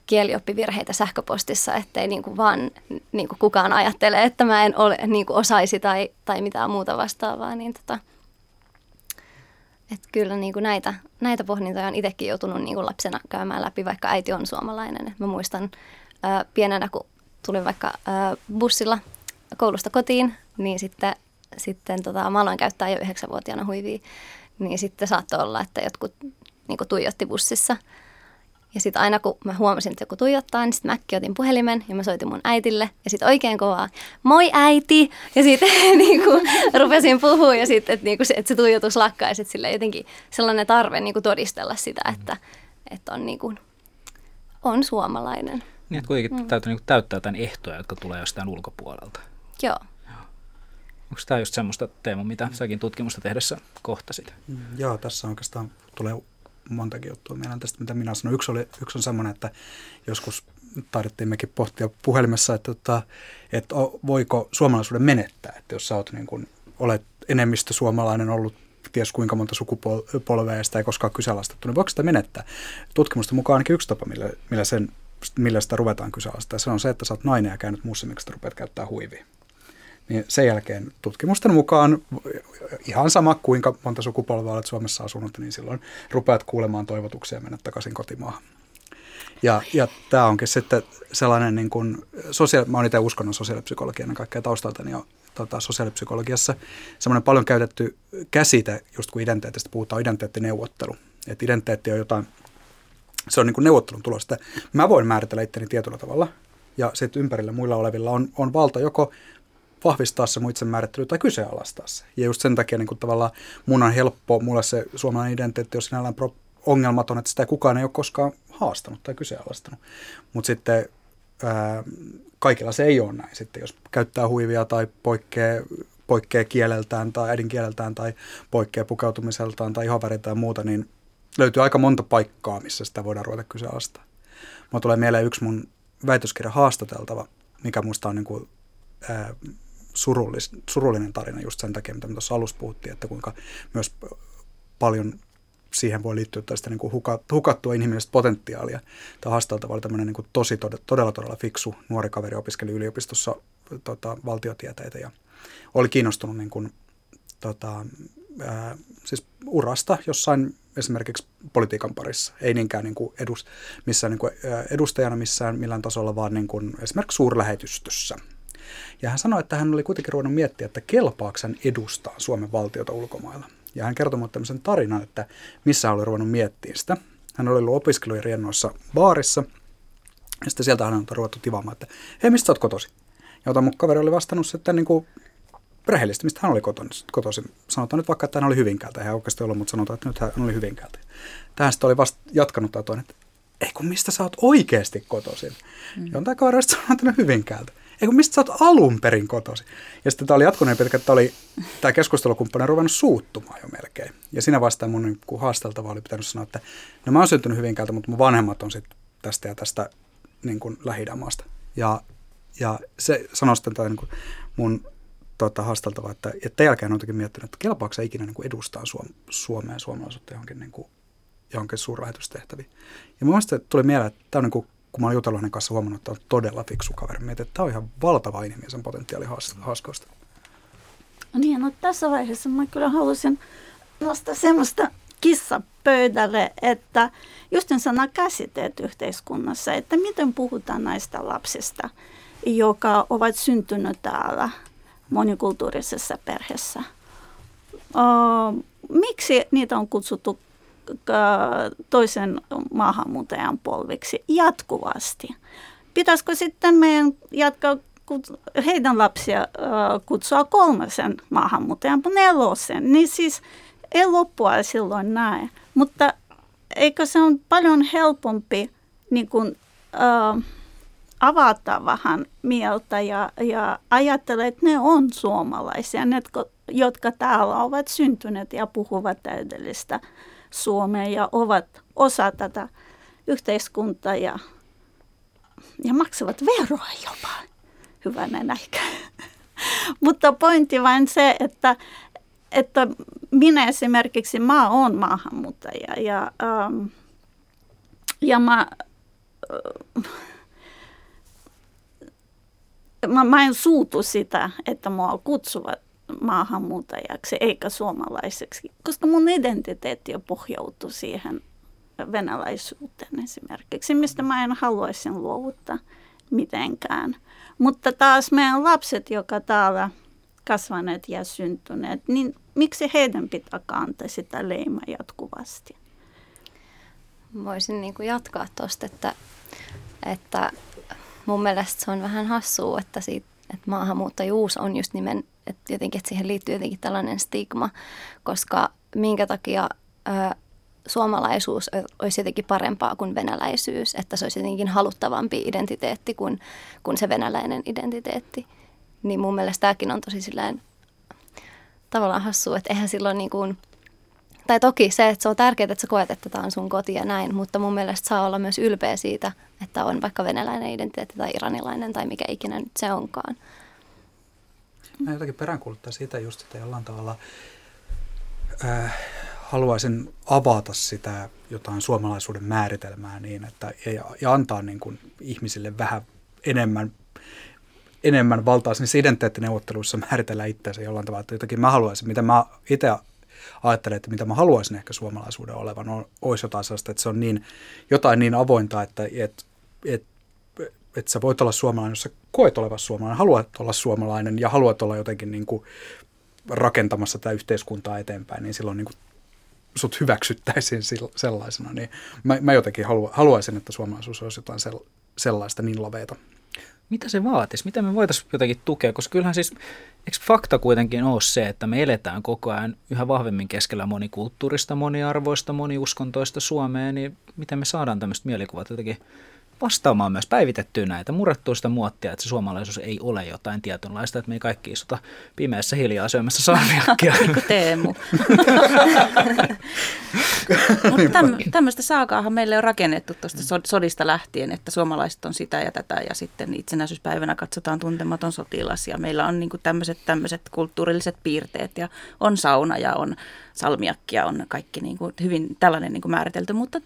Speaker 4: kielioppivirheitä sähköpostissa, ettei niin kuin vaan niin kuin kukaan ajattele, että mä en ole, niin kuin osaisi tai, tai mitään muuta vastaavaa, niin tota, että kyllä niin kuin näitä, näitä pohdintoja on itsekin joutunut niin kuin lapsena käymään läpi, vaikka äiti on suomalainen. Et mä muistan ää, pienenä, kun tulin vaikka ää, bussilla koulusta kotiin, niin sitten, sitten tota, mä aloin käyttää jo yhdeksänvuotiaana huivia, niin sitten saattoi olla, että jotkut niin kuin tuijotti bussissa – ja sitten aina kun mä huomasin, että joku tuijottaa, niin sitten mäkin otin puhelimen ja mä soitin mun äitille. Ja sitten oikein kovaa, moi äiti! Ja sitten niin rupesin puhua ja sitten, että, niin että se tuijotus lakkaa. Ja sitten sille jotenkin sellainen tarve niin kuin todistella sitä, että, että on, niin kuin, on suomalainen.
Speaker 2: Niin, että kuitenkin mm. täytyy niin täyttää jotain ehtoja, jotka tulee jostain ulkopuolelta.
Speaker 4: Joo.
Speaker 2: Onko tämä just semmoista teema, mitä säkin tutkimusta tehdessä kohtasit?
Speaker 5: Mm, joo, tässä oikeastaan tulee montakin juttua mieleen tästä, mitä minä sanoin. Yksi, oli, yksi on semmoinen, että joskus taidettiin mekin pohtia puhelimessa, että, että, että voiko suomalaisuuden menettää, että jos sä oot niin kuin, olet enemmistö suomalainen ollut ties kuinka monta sukupolvea ja sitä ei koskaan kyseenalaistettu, niin voiko sitä menettää? Tutkimusten mukaan ainakin yksi tapa, millä, millä, sen, millä sitä ruvetaan kyseenalaistamaan, se on se, että sä oot nainen ja käynyt muslimiksi, rupeat käyttää huivia niin sen jälkeen tutkimusten mukaan ihan sama kuinka monta sukupolvea olet Suomessa asunut, niin silloin rupeat kuulemaan toivotuksia mennä takaisin kotimaahan. Ja, ja tämä onkin sitten sellainen, niin kuin, sosiaali, mä olen itse uskonnon sosiaalipsykologia ennen kaikkea taustaltani ja tota, sosiaalipsykologiassa semmoinen paljon käytetty käsite, just kun identiteetistä puhutaan, identiteettineuvottelu. Että identiteetti on jotain, se on niin kuin neuvottelun tulosta. Mä voin määritellä itteni tietyllä tavalla, ja sitten ympärillä muilla olevilla on, on valta joko vahvistaa se mun itsemäärittely tai kyseenalaistaa se. Ja just sen takia niin kuin tavallaan mun on helppo, mulle se suomalainen identiteetti on sinällään pro- ongelmaton, että sitä kukaan ei ole koskaan haastanut tai kyseenalaistanut. Mutta sitten ää, kaikilla se ei ole näin. Sitten jos käyttää huivia tai poikkeaa poikkeaa kieleltään tai äidinkieleltään tai poikkeaa pukeutumiseltaan tai ihoväriltään ja muuta, niin löytyy aika monta paikkaa, missä sitä voidaan ruveta kyseenalaistaa. Mulla tulee mieleen yksi mun väitöskirja haastateltava, mikä musta on niin kuin, ää, surullis, surullinen tarina just sen takia, mitä me tuossa alussa puhuttiin, että kuinka myös paljon siihen voi liittyä tästä niin kuin hukattua inhimillistä potentiaalia. Tämä haasteltava oli tämmöinen niin kuin tosi todella, todella, todella fiksu nuori kaveri opiskeli yliopistossa tota, valtiotieteitä ja oli kiinnostunut niin kuin, tota, ää, siis urasta jossain esimerkiksi politiikan parissa. Ei niinkään niin kuin edus, missään niin kuin edustajana missään millään tasolla, vaan niin kuin esimerkiksi suurlähetystössä ja hän sanoi, että hän oli kuitenkin ruvennut miettiä, että kelpaako hän edustaa Suomen valtiota ulkomailla. Ja hän kertoi mulle tämmöisen tarinan, että missä hän oli ruvennut miettiä sitä. Hän oli ollut opiskelujen riennoissa baarissa. Ja sitten sieltä hän on ruvettu tivaamaan, että hei, mistä sä oot kotosi? Ja ota mun kaveri oli vastannut sitten niin kuin rehellisesti, mistä hän oli kotoisin. Sanotaan nyt vaikka, että hän oli Hyvinkäältä. Hän oikeasti ollut, mutta sanotaan, että nyt hän oli Hyvinkäältä. Tähän sitten oli vasta jatkanut tämä toinen, että ei kun mistä sä oot oikeasti kotoisin. Mm. Ja on tämä kaveri sanonut, että Hyvinkäältä eikö mistä sä oot alun perin kotosi? Ja sitten tämä oli jatkuneen pitkä, että tämä keskustelukumppani ruvennut suuttumaan jo melkein. Ja siinä vasta mun niin haasteltava oli pitänyt sanoa, että no mä oon syntynyt Hyvinkäältä, mutta mun vanhemmat on sitten tästä ja tästä niin kuin lähi Ja, ja se sanoi sitten tämä niin kuin mun tota, haasteltava, että, että jälkeen on miettinyt, että kelpaako ikinä niin kuin edustaa Suom- Suomea ja suomalaisuutta johonkin, niin kuin, johonkin suurlähetystehtäviin. Ja mun mielestä tuli mieleen, että tämä on niin kuin kun mä oon jutellut hänen kanssa huomannut, että on todella fiksu kaveri. Mietin, että tämä on ihan valtava inhimillisen potentiaali haaskoista.
Speaker 6: No niin, no tässä vaiheessa mä kyllä halusin nostaa semmoista pöydälle, että just sana käsitteet yhteiskunnassa, että miten puhutaan näistä lapsista, jotka ovat syntyneet täällä monikulttuurisessa perheessä. Miksi niitä on kutsuttu toisen maahanmuuttajan polviksi jatkuvasti? Pitäisikö sitten meidän jatkaa heidän lapsia kutsua kolmasen maahanmuuttajan, nelosen, niin siis ei loppua silloin näe. Mutta eikö se on paljon helpompi niin kuin, äh, avata vähän mieltä ja, ja ajatella, että ne on suomalaisia, ne, jotka täällä ovat syntyneet ja puhuvat täydellistä suomea ja ovat osa tätä yhteiskuntaa ja, ja maksavat veroa jopa hyvänen aika. Mutta pointti vain se, että, että minä esimerkiksi, mä oon maahanmuuttaja ja, ähm, ja mä, äh, mä, mä en suutu sitä, että mua kutsuvat maahanmuuttajaksi eikä suomalaiseksi, koska mun identiteetti pohjautuu siihen venäläisyyteen esimerkiksi, mistä mä en haluaisi luovuttaa mitenkään. Mutta taas meidän lapset, jotka täällä kasvaneet ja syntyneet, niin miksi heidän pitää kantaa sitä leimaa jatkuvasti?
Speaker 4: Voisin niin kuin jatkaa tuosta, että, että mun mielestä se on vähän hassua, että, siitä, että maahanmuuttajuus on just nimen, että jotenkin että siihen liittyy jotenkin tällainen stigma, koska minkä takia ö, suomalaisuus olisi jotenkin parempaa kuin venäläisyys, että se olisi jotenkin haluttavampi identiteetti kuin, kuin se venäläinen identiteetti. Niin mun mielestä tämäkin on tosi silleen tavallaan hassu, että eihän silloin niin kuin, tai toki se, että se on tärkeää, että sä koet, että tämä on sun koti ja näin, mutta mun mielestä saa olla myös ylpeä siitä, että on vaikka venäläinen identiteetti tai iranilainen tai mikä ikinä nyt se onkaan.
Speaker 5: Mä jotenkin peräänkuuluttaa sitä just, että jollain tavalla äh, haluaisin avata sitä jotain suomalaisuuden määritelmää niin, että ja, ja antaa niin kuin ihmisille vähän enemmän, enemmän valtaa niissä identiteettineuvotteluissa määritellä itseänsä jollain tavalla. Että jotakin mä haluaisin, mitä mä itse ajattelen, että mitä mä haluaisin ehkä suomalaisuuden olevan, on, olisi jotain sellaista, että se on niin, jotain niin avointa, että et, et, et sä voit olla suomalainen, jos sä koet olevasi suomalainen, haluat olla suomalainen ja haluat olla jotenkin niin kuin rakentamassa tätä yhteiskuntaa eteenpäin, niin silloin niin kuin sut hyväksyttäisiin sellaisena, niin mä, mä jotenkin halu, haluaisin, että suomalaisuus olisi jotain sel, sellaista niin loveita.
Speaker 2: Mitä se vaatisi? Mitä me voitaisiin jotenkin tukea? Koska kyllähän siis, eikö fakta kuitenkin ole se, että me eletään koko ajan yhä vahvemmin keskellä monikulttuurista, moniarvoista, moniuskontoista Suomea, niin miten me saadaan tämmöistä mielikuvat jotenkin vastaamaan myös päivitettyä näitä, murrettua sitä muottia, että se suomalaisuus ei ole jotain tietynlaista, että me ei kaikki istuta pimeässä hiljaa syömässä sarviakkia.
Speaker 3: niin kuin Teemu. Mutta tämmöistä saakaahan meille on rakennettu tuosta sodista lähtien, että suomalaiset on sitä ja tätä ja sitten itsenäisyyspäivänä katsotaan tuntematon sotilas ja meillä on niin tämmöiset, tämmöiset kulttuurilliset piirteet ja on sauna ja on salmiakkia, on kaikki niin kuin hyvin tällainen niin kuin määritelty, mutta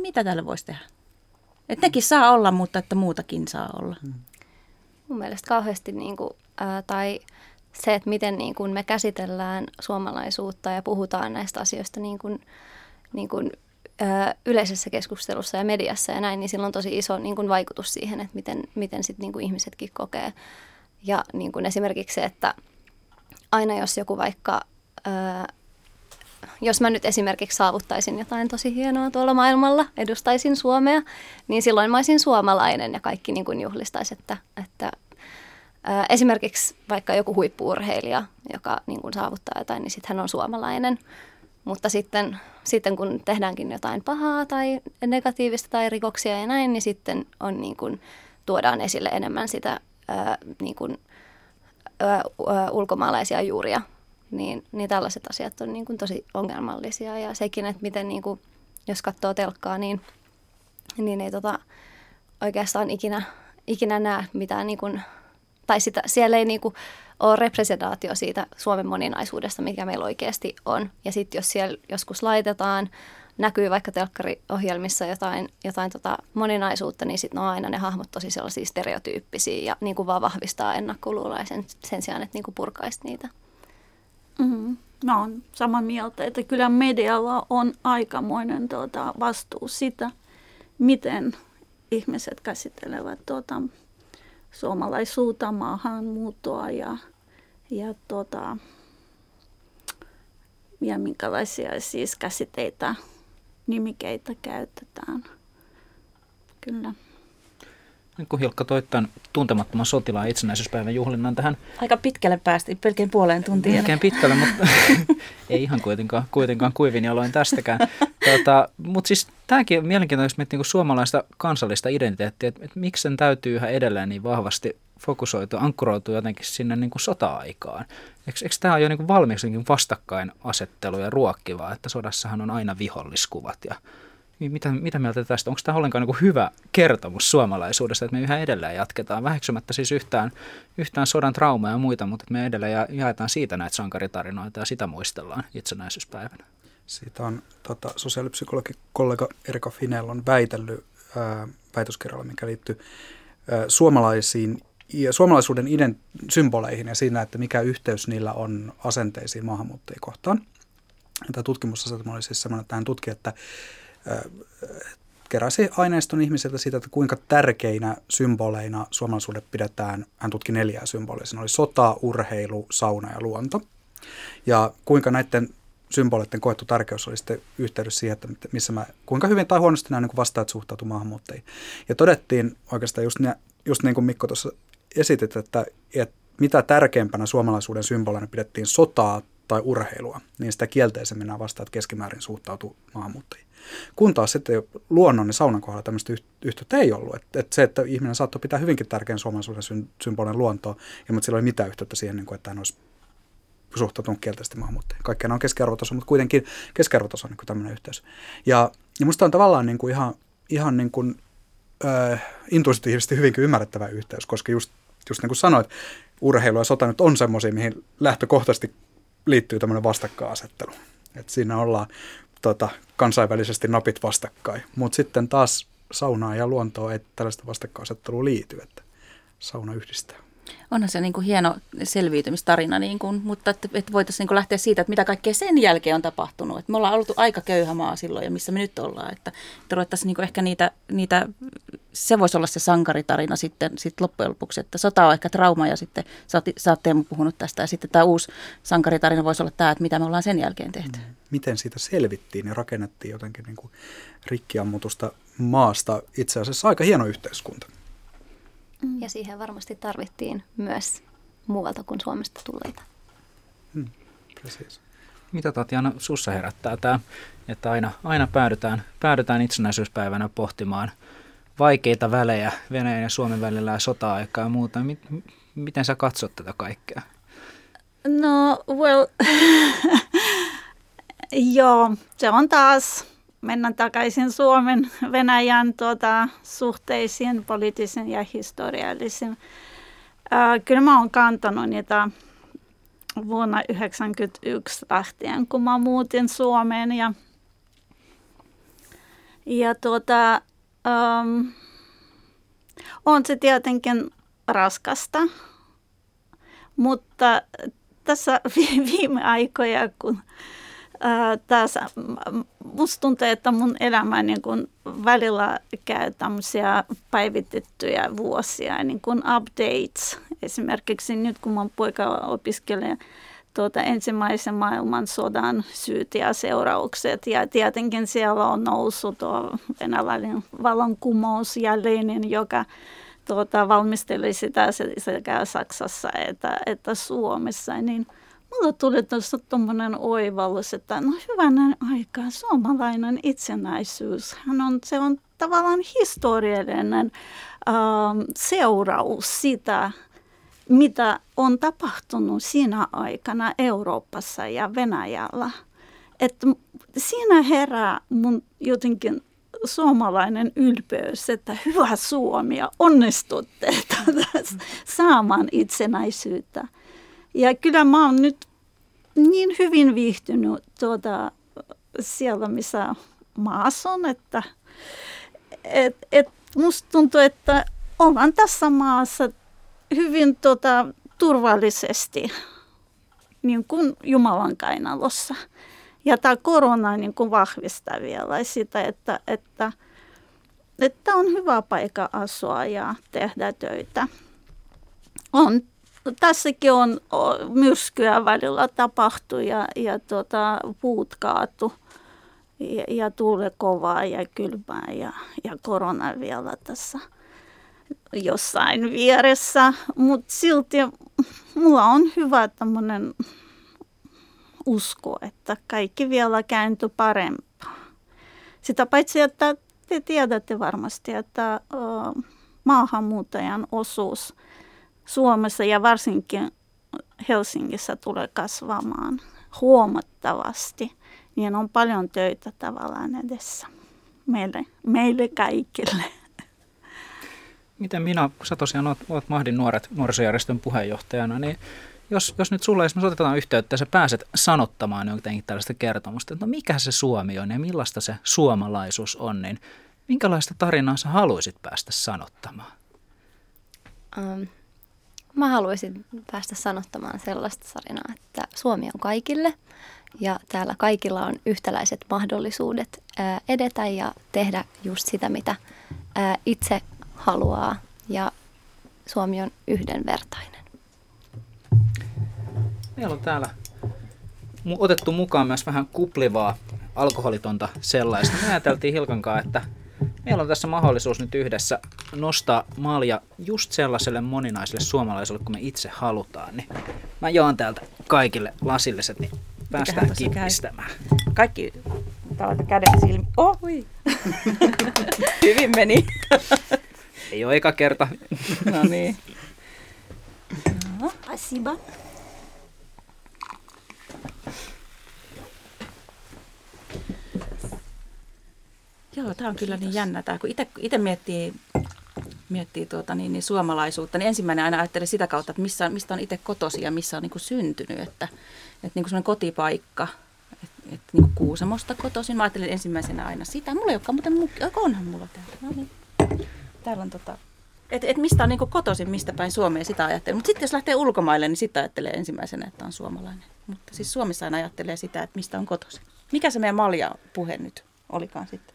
Speaker 3: mitä täällä voisi tehdä? Että nekin saa olla, mutta että muutakin saa olla. Hmm.
Speaker 4: Mun mielestä kauheasti niin kuin, ää, tai se, että miten niin kuin me käsitellään suomalaisuutta ja puhutaan näistä asioista niin kuin, niin kuin, ää, yleisessä keskustelussa ja mediassa ja näin, niin sillä on tosi iso niin kuin vaikutus siihen, että miten, miten sit niin kuin ihmisetkin kokee. Ja niin kuin esimerkiksi se, että aina jos joku vaikka ää, jos mä nyt esimerkiksi saavuttaisin jotain tosi hienoa tuolla maailmalla, edustaisin Suomea, niin silloin mä olisin suomalainen ja kaikki niin kuin juhlistaisi, että, että ää, esimerkiksi vaikka joku huippuurheilija, joka niin kuin saavuttaa jotain, niin sitten hän on suomalainen. Mutta sitten, sitten kun tehdäänkin jotain pahaa tai negatiivista tai rikoksia ja näin, niin sitten on niin kuin, tuodaan esille enemmän sitä ää, niin kuin, ää, ulkomaalaisia juuria niin, niin tällaiset asiat on niin kuin tosi ongelmallisia. Ja sekin, että miten niin kuin, jos katsoo telkkaa, niin, niin ei tota, oikeastaan ikinä, ikinä näe mitään, niin kuin, tai sitä, siellä ei niin kuin, ole representaatio siitä Suomen moninaisuudesta, mikä meillä oikeasti on. Ja sitten jos siellä joskus laitetaan, näkyy vaikka telkkariohjelmissa jotain, jotain tota moninaisuutta, niin sitten on aina ne hahmot tosi sellaisia stereotyyppisiä ja niin kuin vaan vahvistaa ennakkoluuloja sen, sen sijaan, että niin kuin purkaisi niitä.
Speaker 6: Mm-hmm. mä oon samaa mieltä, että kyllä medialla on aikamoinen tuota, vastuu sitä, miten ihmiset käsittelevät tuota, suomalaisuutta, maahanmuuttoa ja, ja, tuota, ja minkälaisia siis käsitteitä, nimikeitä käytetään. Kyllä.
Speaker 2: Nyt kun Hilkka toi tämän tuntemattoman sotilaan itsenäisyyspäivän juhlinnan tähän.
Speaker 3: Aika pitkälle päästiin, pelkään puoleen tuntiin.
Speaker 2: Melkein pitkälle, mutta ei ihan kuitenkaan, kuitenkaan kuivin jaloin tästäkään. Tota, mutta siis tämäkin on mielenkiintoista, jos miettii niin suomalaista kansallista identiteettiä, että, että miksi sen täytyy yhä edelleen niin vahvasti fokusoitua, ankkuroitua jotenkin sinne niin kuin sota-aikaan. Eikö, eikö tämä ole jo niin kuin valmiiksi vastakkainasettelu ja ruokkivaa, että sodassahan on aina viholliskuvat ja niin mitä, mitä mieltä tästä? Onko tämä ollenkaan niin hyvä kertomus suomalaisuudesta, että me yhä edelleen jatketaan, väheksymättä siis yhtään, yhtään sodan traumaa ja muita, mutta me edelleen ja, jaetaan siitä näitä sankaritarinoita ja sitä muistellaan itsenäisyyspäivänä.
Speaker 5: Siitä on tota, sosiaalipsykologi kollega Erika Finell on väitellyt ää, väitöskirjalla, mikä liittyy ää, suomalaisiin ja suomalaisuuden iden symboleihin ja siinä, että mikä yhteys niillä on asenteisiin maahanmuuttajia kohtaan. Tämä tutkimusasetelma oli siis sellainen, että hän tutki, että keräsi aineiston ihmisiltä siitä, että kuinka tärkeinä symboleina suomalaisuudet pidetään. Hän tutki neljää symbolia. Siinä oli sota, urheilu, sauna ja luonto. Ja kuinka näiden symboleiden koettu tärkeys oli sitten yhteydessä siihen, että missä mä, kuinka hyvin tai huonosti nämä niin vastaajat suhtautuivat maahanmuuttajiin. Ja todettiin oikeastaan just, ne, just niin kuin Mikko tuossa esitit, että, että mitä tärkeimpänä suomalaisuuden symbolina pidettiin sotaa tai urheilua, niin sitä kielteisemmin nämä vastaajat keskimäärin suhtautuu maahanmuuttajiin. Kun taas sitten luonnon ja saunan kohdalla tämmöistä yhteyttä ei ollut. Että et se, että ihminen saattoi pitää hyvinkin tärkeän suomalaisuuden symbolin luontoa, ja mutta sillä ei ole mitään yhteyttä siihen, niin kuin, että hän olisi suhtautunut kielteisesti maahanmuuttajiin. Kaikkea on keskiarvotaso, mutta kuitenkin keskiarvotaso on niin tämmöinen yhteys. Ja, ja musta on tavallaan niin kuin ihan, ihan niin kuin, äh, intuitiivisesti hyvinkin ymmärrettävä yhteys, koska just, just niin kuin sanoit, urheilu ja sota nyt on semmoisia, mihin lähtökohtaisesti liittyy tämmöinen vastakkainasettelu. Et siinä ollaan tota, kansainvälisesti napit vastakkain. Mutta sitten taas saunaa ja luontoa ei tällaista vastakkainasettelua liity, että sauna yhdistää.
Speaker 3: Onhan se niin kuin hieno selviytymistarina, niin kuin, mutta että, että voitaisiin niin lähteä siitä, että mitä kaikkea sen jälkeen on tapahtunut. Että me ollaan oltu aika köyhä maa silloin ja missä me nyt ollaan. Että, että niin kuin ehkä niitä, niitä, se voisi olla se sankaritarina sitten, sitten loppujen lopuksi, että sota on ehkä trauma ja sitten sä oot, sä oot Teemu puhunut tästä ja sitten tämä uusi sankaritarina voisi olla tämä, että mitä me ollaan sen jälkeen tehty. Mm.
Speaker 5: Miten siitä selvittiin ja rakennettiin jotenkin niin kuin rikkiammutusta maasta itse asiassa aika hieno yhteiskunta.
Speaker 4: Mm. Ja siihen varmasti tarvittiin myös muualta kuin Suomesta tulleita.
Speaker 5: Hmm, precis.
Speaker 2: Mitä Tatjana sussa herättää tämä, että aina, aina päädytään, päädytään itsenäisyyspäivänä pohtimaan vaikeita välejä Venäjän ja Suomen välillä ja sota-aikaa ja muuta. Miten sä katsot tätä kaikkea?
Speaker 6: No, well, joo, se on taas mennään takaisin Suomen Venäjän tuota, suhteisiin, poliittisiin ja historiallisiin. Ää, kyllä mä oon kantanut niitä vuonna 1991 lähtien, kun mä muutin Suomeen. Ja, ja tuota, ähm, on se tietenkin raskasta, mutta tässä viime aikoja, kun tässä musta tuntuu, että mun elämä niin kun välillä käy tämmöisiä päivitettyjä vuosia, niin kuin updates. Esimerkiksi nyt kun mun poika opiskelee tuota ensimmäisen maailmansodan syyt ja seuraukset. Ja tietenkin siellä on noussut tuo venäläinen vallankumous ja Lenin, joka tuota, valmisteli sitä sekä Saksassa että, että Suomessa. Niin – mulla tuli tuossa tuommoinen oivallus, että no hyvänen aika, suomalainen itsenäisyys, hän on, se on tavallaan historiallinen äh, seuraus sitä, mitä on tapahtunut siinä aikana Euroopassa ja Venäjällä. Että siinä herää mun jotenkin suomalainen ylpeys, että hyvä Suomi ja onnistutte saamaan itsenäisyyttä. Ja kyllä mä oon nyt niin hyvin viihtynyt tuota, siellä, missä mä asun, että et, et musta tuntuu, että ollaan tässä maassa hyvin tuota, turvallisesti. niin kuin Jumalan kainalossa. Ja tämä korona niin kuin vahvistaa vielä sitä, että, että, että on hyvä paikka asua ja tehdä töitä. On, tässäkin on myrskyä välillä tapahtu ja, ja tuota, puut kaatu ja, ja tuule kovaa ja kylmää ja, ja korona vielä tässä jossain vieressä. Mutta silti mulla on hyvä tämmöinen usko, että kaikki vielä kääntyy parempaa. Sitä paitsi, että te tiedätte varmasti, että maahanmuuttajan osuus Suomessa ja varsinkin Helsingissä tulee kasvamaan huomattavasti. Niin on paljon töitä tavallaan edessä meille, meille kaikille.
Speaker 2: Miten minä, kun sä tosiaan olet, olet Mahdin nuoret nuorisojärjestön puheenjohtajana, niin jos, jos nyt sulle, jos me otetaan yhteyttä ja sä pääset sanottamaan jotenkin tällaista kertomusta, että no mikä se Suomi on ja millaista se suomalaisuus on, niin minkälaista tarinaa sä haluaisit päästä sanottamaan?
Speaker 4: Um, mä haluaisin päästä sanottamaan sellaista tarinaa, että Suomi on kaikille ja täällä kaikilla on yhtäläiset mahdollisuudet edetä ja tehdä just sitä, mitä itse haluaa ja Suomi on yhdenvertainen.
Speaker 2: Meillä on täällä otettu mukaan myös vähän kuplivaa alkoholitonta sellaista. Me ajateltiin Hilkankaan, että Meillä on tässä mahdollisuus nyt yhdessä nostaa malja just sellaiselle moninaiselle suomalaiselle, kun me itse halutaan. Niin mä jaan täältä kaikille lasilliset, niin päästään kippistämään.
Speaker 3: Kaikki täältä kädet silmi. Oh, hui. Hyvin meni.
Speaker 2: Ei ole eka kerta.
Speaker 3: no niin.
Speaker 6: No. Asiba.
Speaker 3: Joo, tämä on kyllä niin jännä. Tämä, kun itse miettii, miettii tuota, niin, niin suomalaisuutta, niin ensimmäinen aina ajattelee sitä kautta, että missä, mistä on itse kotosi ja missä on niin kuin syntynyt. Että, että niin kuin kotipaikka, että, että niin kuin Kuusamosta kotoisin. Mä ajattelin ensimmäisenä aina sitä. Mulla ei olekaan, mutta onhan mulla täältä. No niin. Täällä on tota, että et mistä on niin kotoisin, mistä päin Suomea sitä ajattelee. Mutta sitten jos lähtee ulkomaille, niin sitä ajattelee ensimmäisenä, että on suomalainen. Mutta siis Suomessa aina ajattelee sitä, että mistä on kotoisin. Mikä se meidän malja puhe nyt olikaan sitten?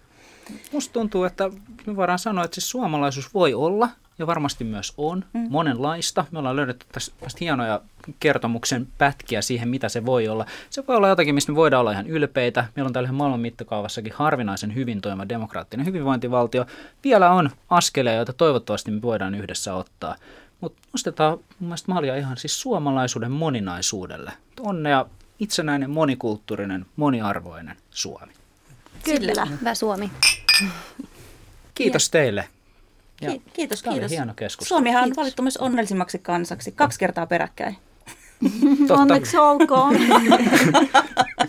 Speaker 2: Musta tuntuu, että me voidaan sanoa, että siis suomalaisuus voi olla ja varmasti myös on mm. monenlaista. Me ollaan löydetty tästä, hienoja kertomuksen pätkiä siihen, mitä se voi olla. Se voi olla jotakin, mistä me voidaan olla ihan ylpeitä. Meillä on täällä maailman mittakaavassakin harvinaisen hyvin toimiva demokraattinen hyvinvointivaltio. Vielä on askeleja, joita toivottavasti me voidaan yhdessä ottaa. Mutta nostetaan mun mielestä malja ihan siis suomalaisuuden moninaisuudelle. Onnea itsenäinen, monikulttuurinen, moniarvoinen Suomi.
Speaker 4: Kyllä, hyvä Suomi.
Speaker 2: Kiitos teille.
Speaker 3: Ja kiitos,
Speaker 2: Tämä
Speaker 3: kiitos.
Speaker 2: hieno keskustelu.
Speaker 3: Suomihan on valittu myös onnellisimmaksi kansaksi kaksi kertaa peräkkäin.
Speaker 6: Totta. Onneksi olkoon.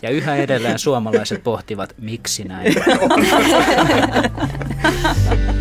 Speaker 2: Ja yhä edelleen suomalaiset pohtivat, miksi näin.